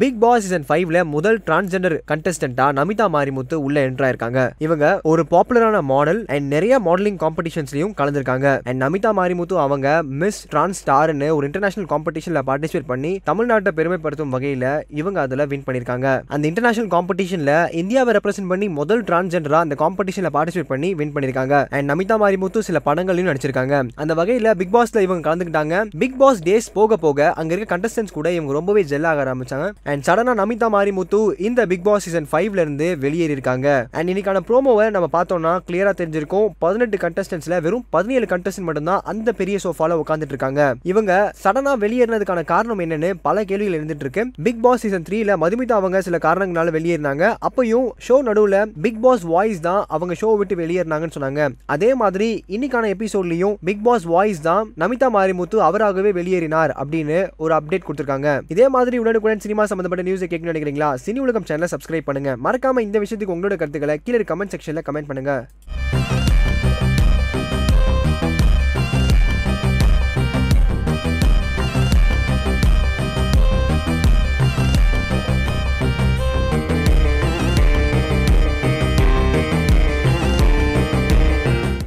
Big Boss season ஃபைவ்ல முதல் transgender கண்டஸ்டன்டா Namitha Marimuthu உள்ள என்ட்ரா இருக்காங்க இவங்க ஒரு பாப்புலரான மாடல் அண்ட் நிறைய மாடலிங் காம்படிஷன்ஸ்லயும் கலந்துருக்காங்க. அண்ட் நமிதா மாரிமுத்து அவங்க மிஸ் டிரான்ஸ் ஸ்டார்னு ஒரு இன்டர்நேஷனல் காம்படிஷன்ல பார்ட்டிசிபேட் பண்ணி தமிழ்நாட்டை பெருமைப்படுத்தும் வகையில இவங்க அதுல வின் பண்ணிருக்காங்க. அந்த இன்டர்நேஷனல் காம்படிஷன்ல இந்தியாவை ரெப்ரசென்ட் பண்ணி முதல் டிரான்ஸ்ஜெண்டரா அந்த காம்படிஷன்ல பார்ட்டிசிபேட் பண்ணி வின் பண்ணிருக்காங்க. அண்ட் நமிதா மாரிமுத்து சில படங்களையும் நடிச்சிருக்காங்க. அந்த வகையில பிக் பாஸ்ல இவங்க கலந்துக்கிட்டாங்க. பிக் பாஸ் டேஸ் போக போக அங்க இருக்க கண்டஸ்டன்ஸ் கூட இவங்க ரொம்பவே ஜெல் ஆக ஆரம்பிச்சாங்க. அண்ட் சடனாக நமிதா மாரிமுத்து இந்த பிக் பாஸ் சீசன் ஃபைவ்ல இருந்து வெளியேறி இருக்காங்க அண்ட் இன்னைக்கான ப்ரோமோவை நம்ம பார்த்தோம்னா கிளியரா தெரிஞ்சிருக்கும். பதினெட்டு கண்டஸ்டன்ஸ்ல வெறும் பதினேழு கண்டஸ்டன்ட் மட்டும்தான் அந்த பெரிய சோஃபால உட்காந்துட்டு இருக்காங்க இவங்க சடனா வெளியேறினதுக்கான காரணம் என்னன்னு பல கேள்விகள் இருந்துட்டு இருக்கு. பிக் பாஸ் சீசன் த்ரீல மதுமிதா அவங்க சில காரணங்களால வெளியேறினாங்க. அப்பயும் ஷோ நடுவில் பிக் பாஸ் வாய்ஸ் தான் அவங்க ஷோ விட்டு வெளியேறினாங்கன்னு சொன்னாங்க. அதே மாதிரி இன்னைக்கான எபிசோட்லயும் பிக் பாஸ் வாய்ஸ் தான் நமிதா மாரிமுத்து அவராகவே வெளியேறினார் அப்படின்னு ஒரு அப்டேட் கொடுத்திருக்காங்க. இதே மாதிரி உடனுக்குடன் சினிமா சம்பந்தப்பட்ட நியூஸை கேட்கணும்னு நினைக்கிறீங்களா? சினி உலகம் சேனலை சப்ஸ்கிரைப் பண்ணுங்க. மறக்காம இந்த விஷயத்துக்கு உங்களோட கருத்துக்களை கீழே கமெண்ட் செக்ஷனில் கமெண்ட் பண்ணுங்க.